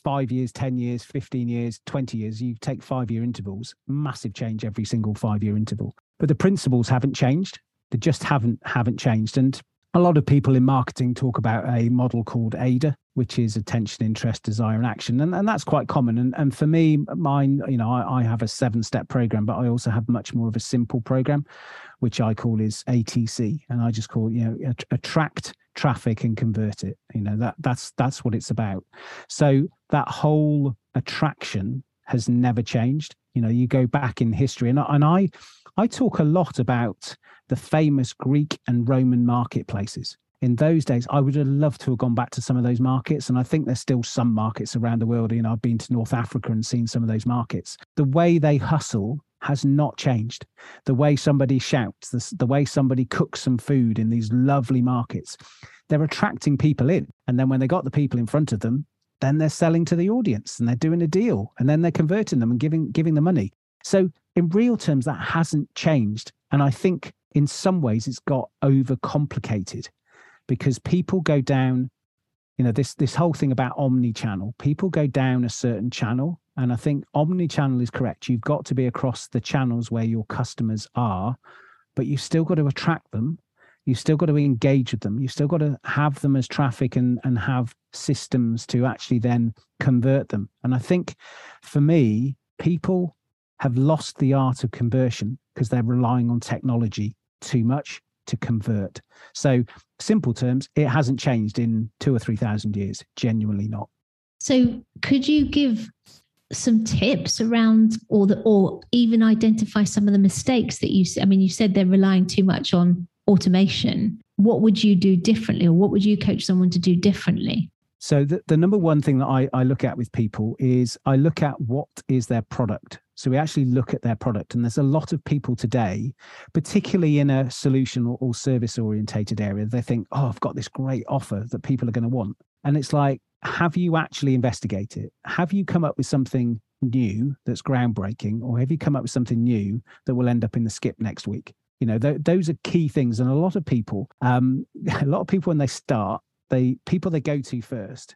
five years, 10 years, 15 years, 20 years, you take five year intervals, massive change every single five year interval. But the principles haven't changed. They just haven't haven't changed. And a lot of people in marketing talk about a model called AIDA, which is attention, interest, desire, and action. And, and that's quite common. And, and for me, mine, you know, I, I have a seven step program, but I also have much more of a simple program which I call is ATC, and I just call you know attract traffic and convert it. You know that that's that's what it's about. So that whole attraction has never changed. You know, you go back in history, and and I I talk a lot about the famous Greek and Roman marketplaces. In those days, I would have loved to have gone back to some of those markets. And I think there's still some markets around the world. You know, I've been to North Africa and seen some of those markets. The way they hustle has not changed. The way somebody shouts, the, the way somebody cooks some food in these lovely markets, they're attracting people in. And then when they got the people in front of them, then they're selling to the audience and they're doing a deal and then they're converting them and giving giving the money. So in real terms, that hasn't changed. And I think in some ways it's got overcomplicated because people go down you know this this whole thing about omni-channel people go down a certain channel. And i think omni-channel is correct. You've got to be across the channels where your customers are but you've still got to attract them. You've still got to engage with them. You've still got to have them as traffic and and have systems to actually then convert them. And i think for me people have lost the art of conversion because they're relying on technology too much to convert. So, simple terms, it hasn't changed in two or 3,000 years, genuinely not. So, could you give some tips around or the or even identify some of the mistakes that you I mean you said they're relying too much on automation what would you do differently or what would you coach someone to do differently so the, the number one thing that I, I look at with people is I look at what is their product. So we actually look at their product. And there's a lot of people today, particularly in a solution or, or service orientated area, they think, oh, I've got this great offer that people are going to want. And it's like, have you actually investigated? Have you come up with something new that's groundbreaking, or have you come up with something new that will end up in the skip next week? You know, th- those are key things. And a lot of people, um, a lot of people when they start, they people they go to first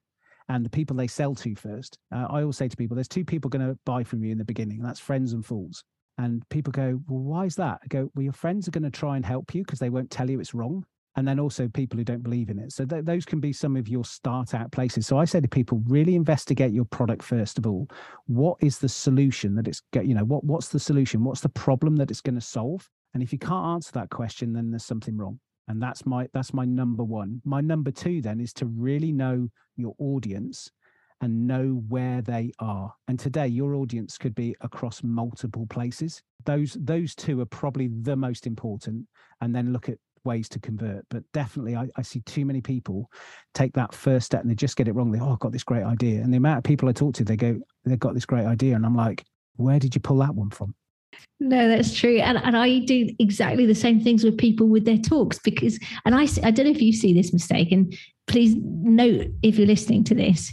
and the people they sell to first. Uh, I always say to people, there's two people going to buy from you in the beginning. That's friends and fools. And people go, well, why is that? I go, well, your friends are going to try and help you because they won't tell you it's wrong. And then also people who don't believe in it. So th- those can be some of your start out places. So I say to people, really investigate your product first of all. What is the solution that it's, you know, what what's the solution? What's the problem that it's going to solve? And if you can't answer that question, then there's something wrong and that's my that's my number one. My number two then is to really know your audience and know where they are. And today your audience could be across multiple places. Those those two are probably the most important and then look at ways to convert. But definitely I, I see too many people take that first step and they just get it wrong. They oh i've got this great idea. And the amount of people i talk to they go they've got this great idea. And i'm like where did you pull that one from no, that's true. And, and I do exactly the same things with people with their talks because, and I, I don't know if you see this mistake, and please note if you're listening to this,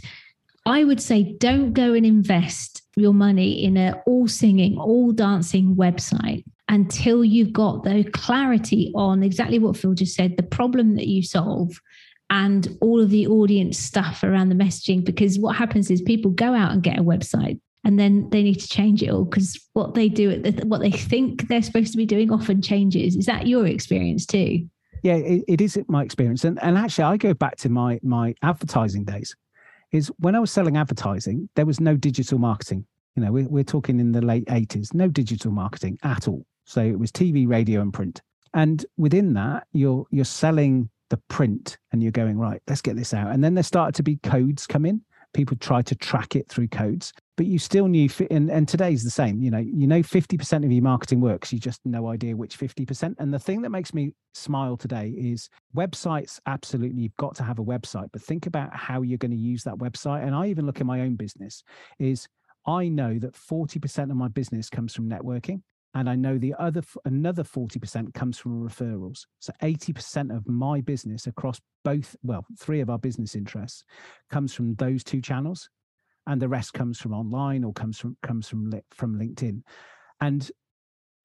I would say don't go and invest your money in a all singing, all dancing website until you've got the clarity on exactly what Phil just said, the problem that you solve and all of the audience stuff around the messaging. Because what happens is people go out and get a website and then they need to change it all because what they do what they think they're supposed to be doing often changes. Is that your experience too? Yeah it, it is my experience. And, and actually i go back to my my advertising days. Is when i was selling advertising there was no digital marketing. You know we're, we're talking in the late 80s no digital marketing at all. So it was tv radio and print. And within that you're you're selling the print and you're going right let's get this out. And then there started to be codes come in. People try to track it through codes but you still knew and, and today's the same you know you know 50% of your marketing works you just no idea which 50% and the thing that makes me smile today is websites absolutely you've got to have a website but think about how you're going to use that website. And i even look at my own business is i know that 40% of my business comes from networking and I know the other another 40% comes from referrals. So 80% of my business across both, well, three of our business interests comes from those two channels, and the rest comes from online or comes from comes from from LinkedIn. And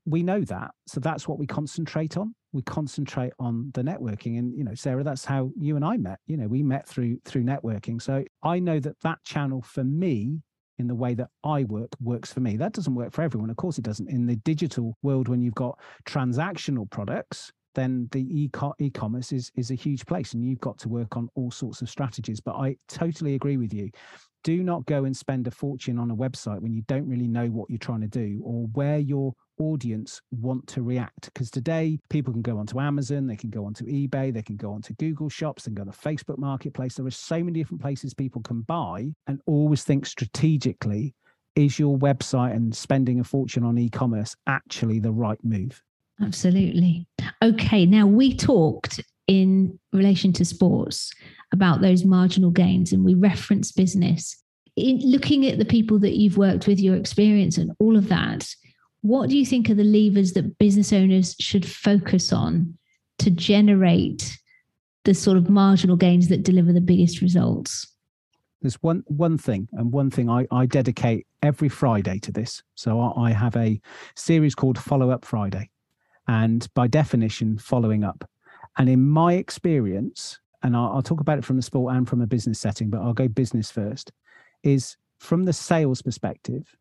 we know that. So that's what we concentrate on. We concentrate on the networking. And, you know, Sarah, that's how you and I met. You know, we met through through networking. So I know that that channel for me in the way that I work works for me. That doesn't work for everyone. Of course, it doesn't. In the digital world, when you've got transactional products, then the e- commerce is, is a huge place and you've got to work on all sorts of strategies. But I totally agree with you. Do not go and spend a fortune on a website when you don't really know what you're trying to do or where your audience want to react because today people can go onto amazon they can go onto ebay they can go onto google shops they can go to facebook marketplace there are so many different places people can buy and always think strategically is your website and spending a fortune on e-commerce actually the right move absolutely okay now we talked in relation to sports about those marginal gains and we reference business in looking at the people that you've worked with your experience and all of that what do you think are the levers that business owners should focus on to generate the sort of marginal gains that deliver the biggest results? There's one one thing, and one thing I, I dedicate every Friday to this. So I, I have a series called Follow Up Friday, and by definition, following up. And in my experience, and I'll, I'll talk about it from the sport and from a business setting, but I'll go business first, is from the sales perspective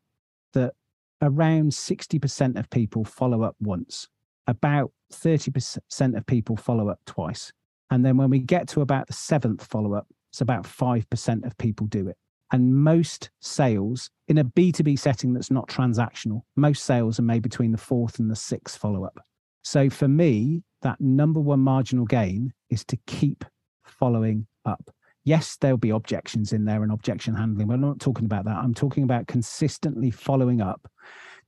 that around 60% of people follow up once, about 30% of people follow up twice. And then when we get to about the seventh follow up, it's about 5% of people do it. And most sales in a B2B setting that's not transactional, most sales are made between the fourth and the sixth follow up. So for me, that number one marginal gain is to keep following up. Yes, there'll be objections in there and objection handling. But I'm not talking about that. I'm talking about consistently following up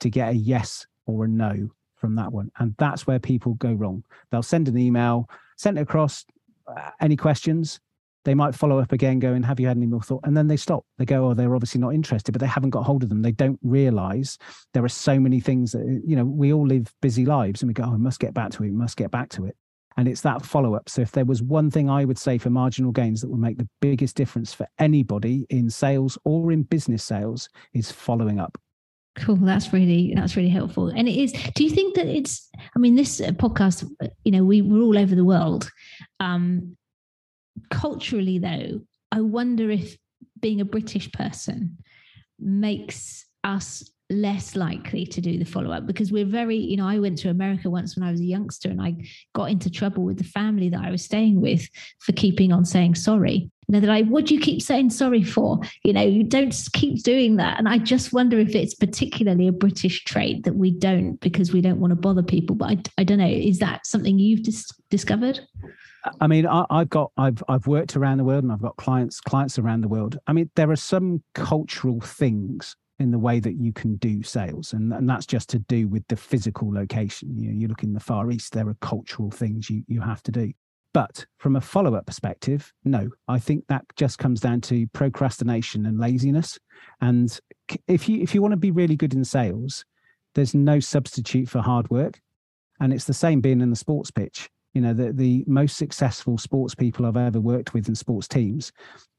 to get a yes or a no from that one. And that's where people go wrong. They'll send an email, send it across. Uh, any questions? They might follow up again, going, Have you had any more thought? And then they stop. They go, Oh, they're obviously not interested, but they haven't got hold of them. They don't realize there are so many things that, you know, we all live busy lives and we go, Oh, I must get back to it, must get back to it. And it's that follow up. So, if there was one thing I would say for marginal gains that will make the biggest difference for anybody in sales or in business sales, is following up. Cool. That's really that's really helpful. And it is. Do you think that it's? I mean, this uh, podcast. You know, we we're all over the world. Um, culturally, though, I wonder if being a British person makes us less likely to do the follow up because we're very, you know, I went to America once when I was a youngster and I got into trouble with the family that I was staying with for keeping on saying sorry. You know, they're like, what do you keep saying sorry for? You know, you don't keep doing that. And I just wonder if it's particularly a British trait that we don't because we don't want to bother people. But I, I don't know. Is that something you've dis- discovered? I mean, I, have got I've I've worked around the world and I've got clients clients around the world. I mean, there are some cultural things in the way that you can do sales and, and that's just to do with the physical location. You know you look in the far east there are cultural things you you have to do. But from a follow-up perspective no. I think that just comes down to procrastination and laziness. And if you if you want to be really good in sales there's no substitute for hard work. And it's the same being in the sports pitch you know the, the most successful sports people i've ever worked with in sports teams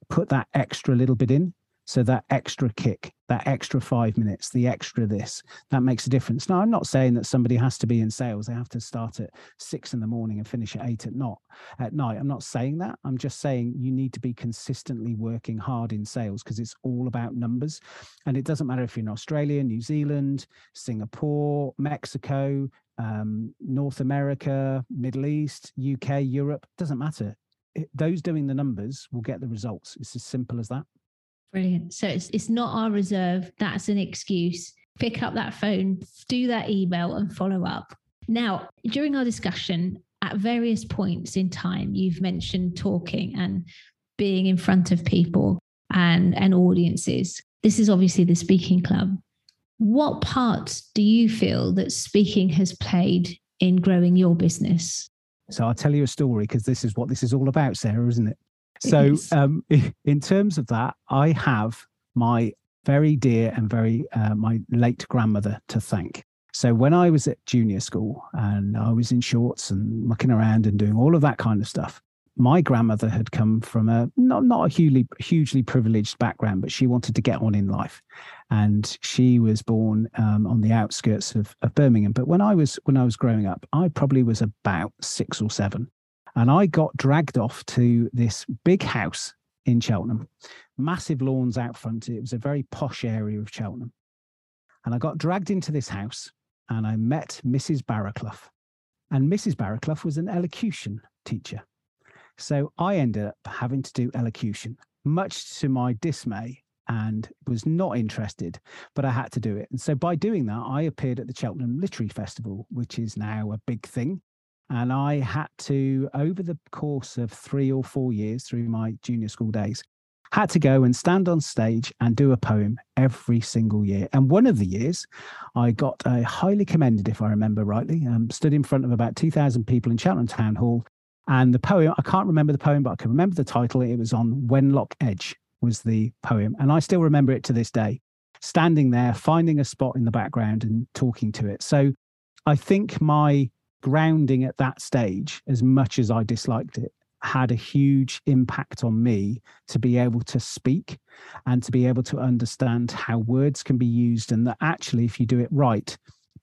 put that extra little bit in so that extra kick, that extra five minutes, the extra this, that makes a difference. Now, I'm not saying that somebody has to be in sales. They have to start at six in the morning and finish at eight at not at night. I'm not saying that. I'm just saying you need to be consistently working hard in sales because it's all about numbers. And it doesn't matter if you're in Australia, New Zealand, Singapore, Mexico, um, North America, Middle East, UK, Europe, doesn't matter. It, those doing the numbers will get the results. It's as simple as that. Brilliant. So it's it's not our reserve. That's an excuse. Pick up that phone, do that email, and follow up. Now, during our discussion, at various points in time, you've mentioned talking and being in front of people and, and audiences. This is obviously the speaking club. What part do you feel that speaking has played in growing your business? So I'll tell you a story because this is what this is all about, Sarah, isn't it? So, um, in terms of that, I have my very dear and very uh, my late grandmother to thank. So when I was at junior school and I was in shorts and mucking around and doing all of that kind of stuff, my grandmother had come from a not not a hugely hugely privileged background, but she wanted to get on in life, and she was born um, on the outskirts of, of Birmingham. But when I was when I was growing up, I probably was about six or seven, and I got dragged off to this big house in Cheltenham, massive lawns out front. It was a very posh area of Cheltenham. And I got dragged into this house and I met Mrs. Barraclough. And Mrs. Barraclough was an elocution teacher. So I ended up having to do elocution, much to my dismay, and was not interested, but I had to do it. And so by doing that, I appeared at the Cheltenham Literary Festival, which is now a big thing. And I had to, over the course of three or four years through my junior school days, had to go and stand on stage and do a poem every single year. And one of the years, I got a highly commended, if I remember rightly, um, stood in front of about 2,000 people in Cheltenham Town Hall. And the poem, I can't remember the poem, but I can remember the title. It was on Wenlock Edge, was the poem. And I still remember it to this day, standing there, finding a spot in the background and talking to it. So I think my grounding at that stage, as much as I disliked it, had a huge impact on me to be able to speak and to be able to understand how words can be used and that actually if you do it right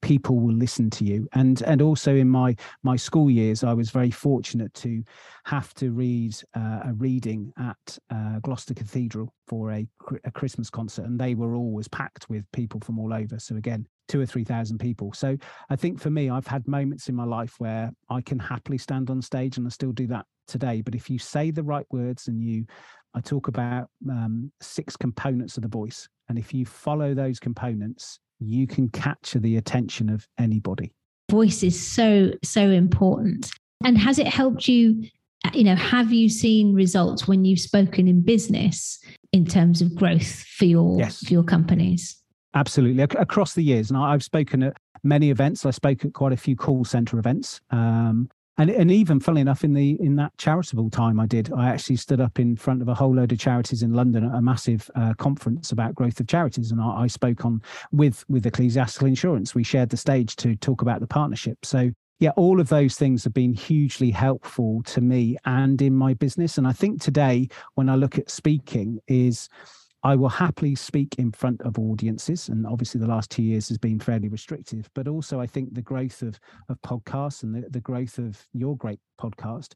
people will listen to you. And and also in my my school years i was very fortunate to have to read uh, a reading at uh, gloucester cathedral for a, a christmas concert and they were always packed with people from all over. So again two or three thousand people. So i think for me i've had moments in my life where i can happily stand on stage and i still do that today. But if you say the right words and you i talk about um, six components of the voice and if you follow those components you can capture the attention of anybody. Voice is so, so important. And has it helped you? You know, have you seen results when you've spoken in business in terms of growth for your yes. for your companies? Absolutely, across the years, and I've spoken at many events. I spoke at quite a few call center events, um, and and even funnily enough in the in that charitable time i did i actually stood up in front of a whole load of charities in london at a massive uh, conference about growth of charities. And I, I, spoke on with with ecclesiastical insurance. We shared the stage to talk about the partnership. So yeah all of those things have been hugely helpful to me and in my business. And i think today when i look at speaking is I will happily speak in front of audiences, and obviously the last two years has been fairly restrictive. But also, I think the growth of of podcasts and the, the growth of your great podcast,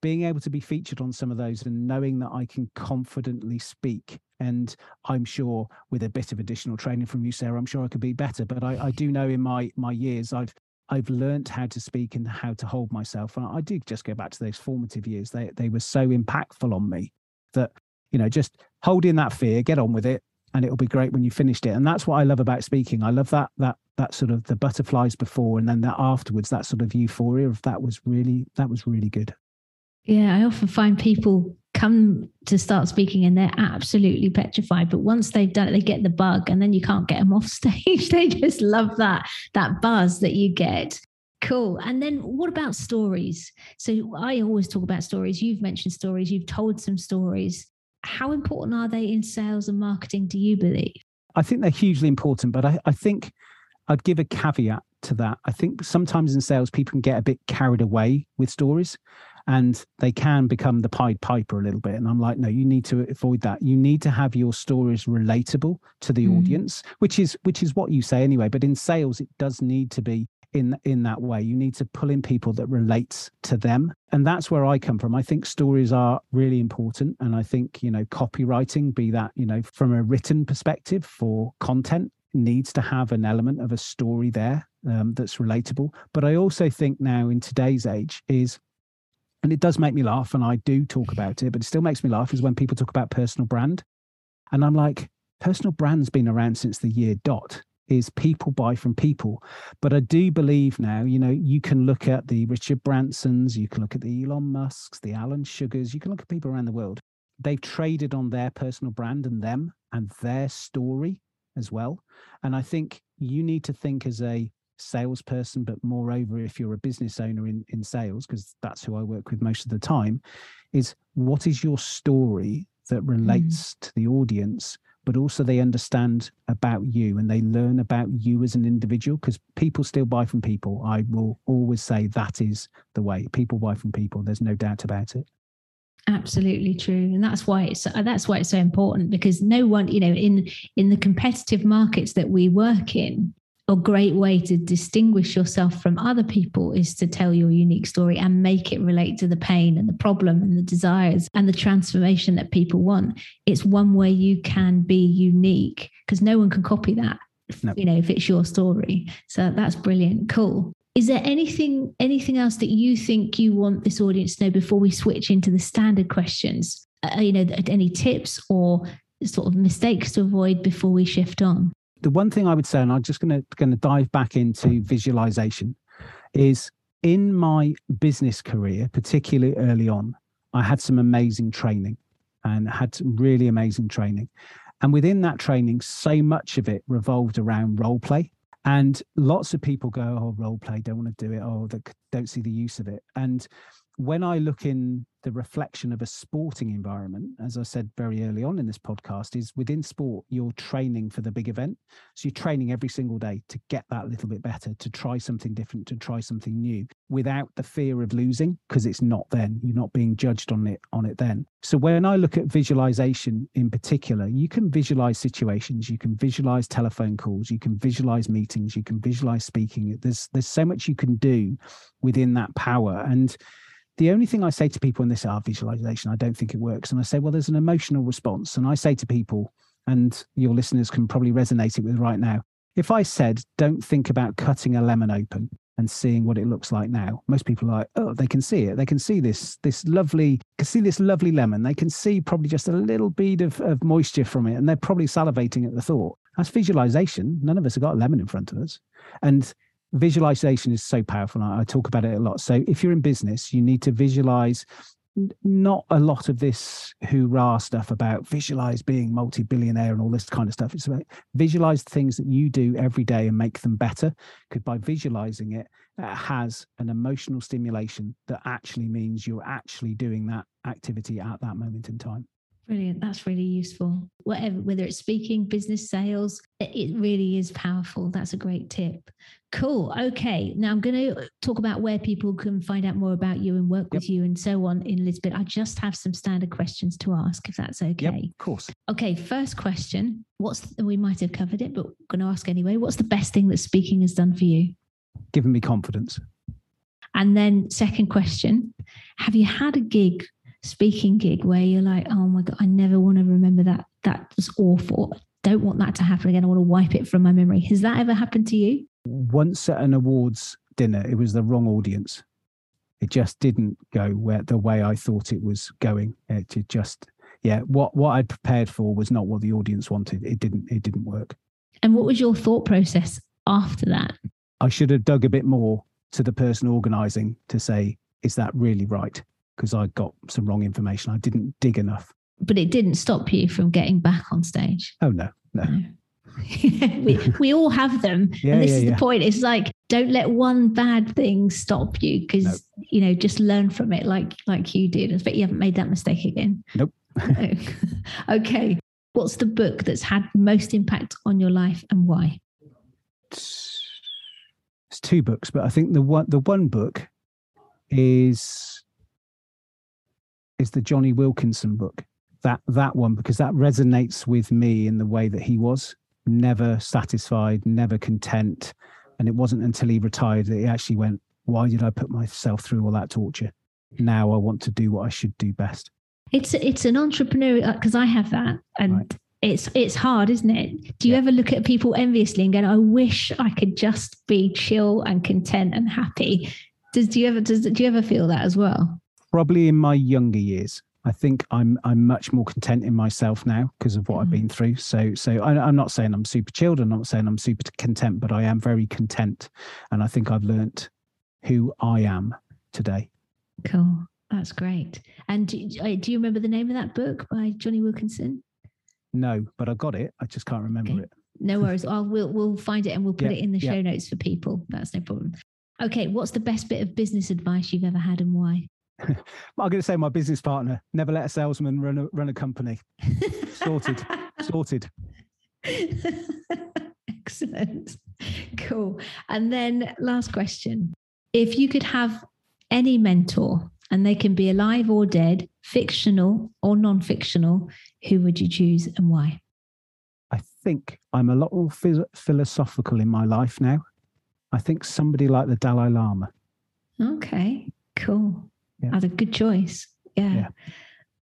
being able to be featured on some of those and knowing that I can confidently speak, and I'm sure with a bit of additional training from you, Sarah, I'm sure I could be better. But I, I do know in my my years, I've I've learned how to speak and how to hold myself. And I did just go back to those formative years. They they were so impactful on me that you know, just hold in that fear, get on with it, and it'll be great when you finished it. And that's what I love about speaking. I love that that that sort of the butterflies before and then that afterwards, that sort of euphoria of that was really that was really good. Yeah, I often find people come to start speaking and they're absolutely petrified but once they've done it they get the bug and then you can't get them off stage. They just love that that buzz that you get. Cool. And then what about stories? So i always talk about stories. You've mentioned stories. You've told some stories how important are they in sales and marketing, do you believe? I think they're hugely important, but I, I think I'd give a caveat to that. I think sometimes in sales, people can get a bit carried away with stories and they can become the Pied Piper a little bit. And I'm like, no, you need to avoid that. You need to have your stories relatable to the mm. audience, which is which is what you say anyway. But in sales, it does need to be in in that way. You need to pull in people that relates to them. And that's where i come from. I think stories are really important. And i think you know copywriting be that you know from a written perspective for content needs to have an element of a story there um, that's relatable. But i also think now in today's age is and it does make me laugh and i do talk about it but it still makes me laugh is when people talk about personal brand. And i'm like personal brand's been around since the year dot is people buy from people. But I do believe now, you know, you can look at the Richard Bransons, you can look at the Elon Musks, the Alan Sugars, you can look at people around the world. They've traded on their personal brand and them and their story as well. And I think you need to think as a salesperson, but moreover, if you're a business owner in, in sales, because that's who I work with most of the time, is what is your story that mm. relates mm. to the audience but also they understand about you and they learn about you as an individual because people still buy from people. I will always say that is the way people buy from people. There's no doubt about it. Absolutely true, and that's why it's that's why it's so important because no one, you know, in in the competitive markets that we work in, a great way to distinguish yourself from other people is to tell your unique story and make it relate to the pain and the problem and the desires and the transformation that people want. It's one way you can be unique because no one can copy that. No. You know, if it's your story. So that's brilliant. Cool. Is there anything anything else that you think you want this audience to know before we switch into the standard questions? Uh, you know, any tips or sort of mistakes to avoid before we shift on? The one thing I would say, and I'm just going to going to dive back into visualization, is in my business career, particularly early on, I had some amazing training and had some really amazing training. And within that training, so much of it revolved around role play. And lots of people go, oh, role play, don't want to do it. Oh, they don't see the use of it. And when I look in the reflection of a sporting environment, as I said very early on in this podcast, is within sport, you're training for the big event. So you're training every single day to get that little bit better, to try something different, to try something new without the fear of losing, because it's not then. You're not being judged on it on it then. So when I look at visualization in particular, you can visualize situations, you can visualize telephone calls, you can visualize meetings, you can visualize speaking. There's there's so much you can do within that power. And the only thing I say to people in this art visualization, I don't think it works. And I say, well, there's an emotional response. And I say to people, and your listeners can probably resonate it with right now. If I said, don't think about cutting a lemon open and seeing what it looks like now, most people are like, oh, they can see it. They can see this, this lovely, can see this lovely lemon. They can see probably just a little bead of, of moisture from it. And they're probably salivating at the thought. That's visualization. None of us have got a lemon in front of us. And visualization is so powerful. I, I talk about it a lot. So if you're in business, you need to visualize not a lot of this hoorah stuff about visualize being multi-billionaire and all this kind of stuff. It's about visualize things that you do every day and make them better. Because by visualizing it, it has an emotional stimulation that actually means you're actually doing that activity at that moment in time. Brilliant. That's really useful. Whatever, whether it's speaking, business, sales, it really is powerful. That's a great tip. Cool. Okay. Now I'm going to talk about where people can find out more about you and work yep. with you and so on in a little bit. I just have some standard questions to ask, if that's okay. Yep, of course. Okay. First question. What's, we might have covered it, but I'm going to ask anyway. What's the best thing that speaking has done for you? Given me confidence. And then, second question Have you had a gig speaking gig where you're like, oh my God, I never want to remember that. That was awful. Don't want that to happen again. I want to wipe it from my memory. Has that ever happened to you? Once at an awards dinner, it was the wrong audience. It just didn't go where the way I thought it was going. It just, yeah, what what I'd prepared for was not what the audience wanted. It didn't. It didn't work. And what was your thought process after that? I should have dug a bit more to the person organising to say, is that really right? because I got some wrong information. I didn't dig enough. But it didn't stop you from getting back on stage. Oh no, no. no. we, we all have them. Yeah, and this yeah, is yeah. the point. It's like don't let one bad thing stop you because nope. you know, just learn from it like like you did. I bet you haven't made that mistake again. Nope. Oh, okay. What's the book that's had most impact on your life and why? It's, it's two books, but I think the one the one book is is the Jonny Wilkinson book. That that one because that resonates with me in the way that he was never satisfied, never content, and it wasn't until he retired that he actually went, "Why did I put myself through all that torture? Now I want to do what I should do best." It's it's an entrepreneur uh, because I have that, and right. it's it's hard, isn't it? Do you yeah. ever look at people enviously and go, "I wish I could just be chill and content and happy"? Does do you ever does do you ever feel that as well? probably in my younger years. I think I'm I'm much more content in myself now because of what mm. I've been through. So so I, am not saying I'm super chilled. I'm not saying I'm super content, but I am very content, and I think I've learnt who I am today. Cool, that's great. And do, uh, do you remember the name of that book by Jonny Wilkinson? No, but I got it. I just can't remember okay. it. No worries. I'll we'll we'll find it and we'll put yeah, it in the show yeah. notes for people. That's no problem. Okay, what's the best bit of business advice you've ever had and why? I'm going to say my business partner. Never let a salesman run a, run a company. sorted. Sorted. Excellent. Cool. And then last question. If you could have any mentor, and they can be alive or dead, fictional or non fictional, who would you choose and why? I think I'm a lot more philosophical in my life now. I think somebody like the Dalai Lama. Okay, cool yeah. That's a good choice. Yeah. yeah.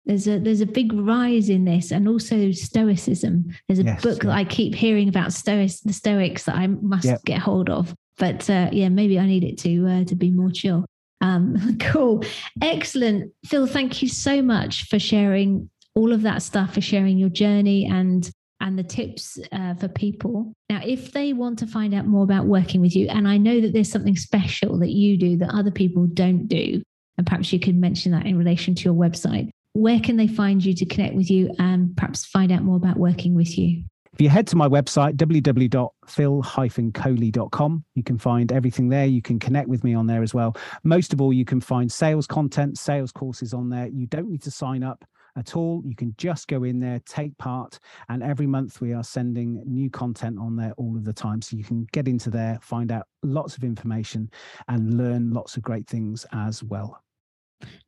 There's a there's a big rise in this, and also Stoicism. There's a yes, book yeah. that I keep hearing about Stoics, the Stoics that I must yep. get hold of. But uh, yeah, maybe I need it to uh, to be more chill. Um, cool, excellent, Phil. Thank you so much for sharing all of that stuff, for sharing your journey and and the tips uh, for people. Now, if they want to find out more about working with you, and I know that there's something special that you do that other people don't do, and perhaps you could mention that in relation to your website. Where can they find you to connect with you and perhaps find out more about working with you? if you head to my website, www.phil-coley.com, you can find everything there. You can connect with me on there as well. Most of all, you can find sales content, sales courses on there. You don't need to sign up at all. You can just go in there, take part, and every month we are sending new content on there all of the time. So you can get into there, find out lots of information, and learn lots of great things as well.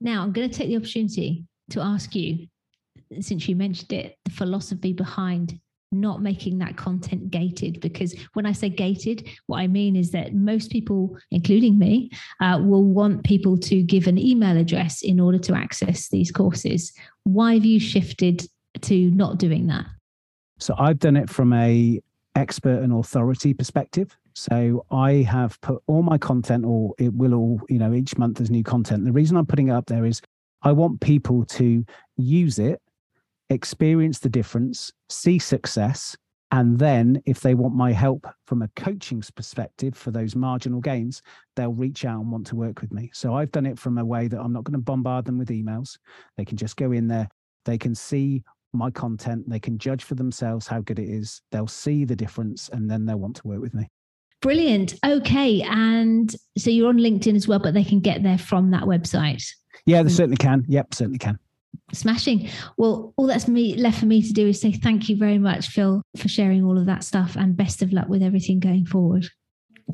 Now, I'm going to take the opportunity to ask you, since you mentioned it, the philosophy behind not making that content gated because when i say gated what i mean is that most people including me uh, will want people to give an email address in order to access these courses. Why have you shifted to not doing that? So i've done it from a expert and authority perspective so i have put all my content or it will all you know each month there's new content the reason i'm putting it up there is i want people to use it experience the difference, see success, and then if they want my help from a coaching perspective for those marginal gains, they'll reach out and want to work with me. So I've done it from a way that I'm not going to bombard them with emails. They can just go in there, they can see my content, they can judge for themselves how good it is, they'll see the difference, and then they'll want to work with me. Brilliant. Okay. And so you're on LinkedIn as well, but they can get there from that website. Yeah, they certainly can. Yep, certainly can. Smashing. Well, all that's me left for me to do is say thank you very much, Phil, for sharing all of that stuff and best of luck with everything going forward.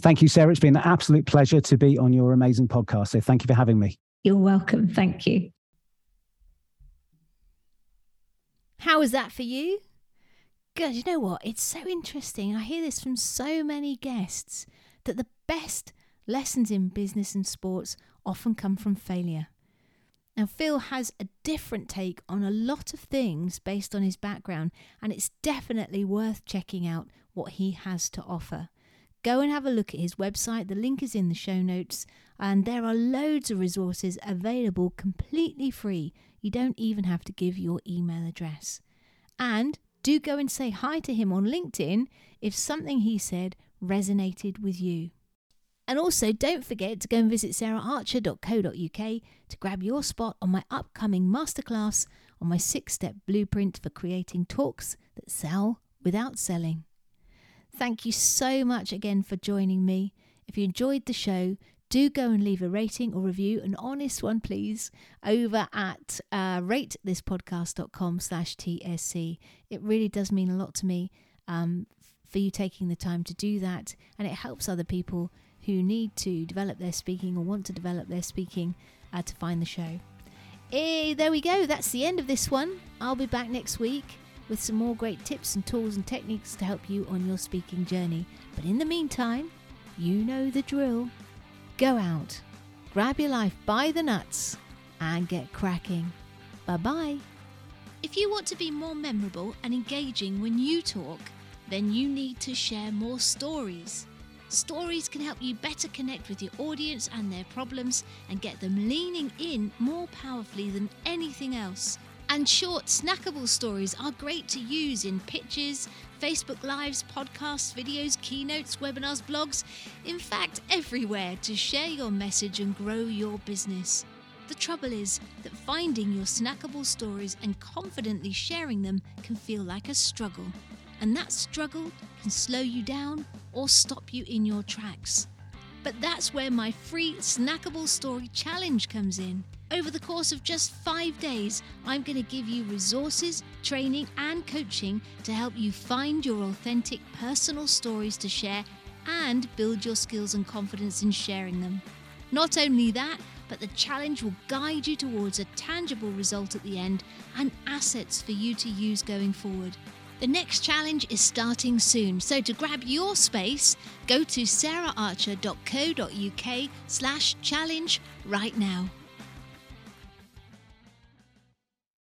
Thank you, Sarah. It's been an absolute pleasure to be on your amazing podcast. So thank you for having me. You're welcome. Thank you. How was that for you? Good. You know what? It's so interesting. I hear this from so many guests that the best lessons in business and sports often come from failure. Now, Phil has a different take on a lot of things based on his background, and it's definitely worth checking out what he has to offer. Go and have a look at his website, the link is in the show notes, and there are loads of resources available completely free. You don't even have to give your email address. And do go and say hi to him on LinkedIn if something he said resonated with you. And also, don't forget to go and visit saraharcher.co.uk to grab your spot on my upcoming masterclass on my six step blueprint for creating talks that sell without selling. Thank you so much again for joining me. If you enjoyed the show, do go and leave a rating or review, an honest one, please, over at uh, ratethispodcast.com slash TSC. It really does mean a lot to me um, for you taking the time to do that, and it helps other people who need to develop their speaking or want to develop their speaking uh, to find the show. Eh, there we go. That's the end of this one. I'll be back next week with some more great tips and tools and techniques to help you on your speaking journey. But in the meantime, you know the drill. Go out, grab your life by the nuts, and get cracking. Bye bye. If you want to be more memorable and engaging when you talk, then you need to share more stories. Stories can help you better connect with your audience and their problems and get them leaning in more powerfully than anything else. And short, snackable stories are great to use in pitches, Facebook Lives, podcasts, videos, keynotes, webinars, blogs, in fact, everywhere to share your message and grow your business. The trouble is that finding your snackable stories and confidently sharing them can feel like a struggle and that struggle can slow you down or stop you in your tracks. But that's where my free snackable story challenge comes in. Over the course of just five days, I'm going to give you resources, training, and coaching to help you find your authentic personal stories to share and build your skills and confidence in sharing them. Not only that, but the challenge will guide you towards a tangible result at the end and assets for you to use going forward. The next challenge is starting soon, so to grab your space, go to saraharcher.co.uk slash challenge right now.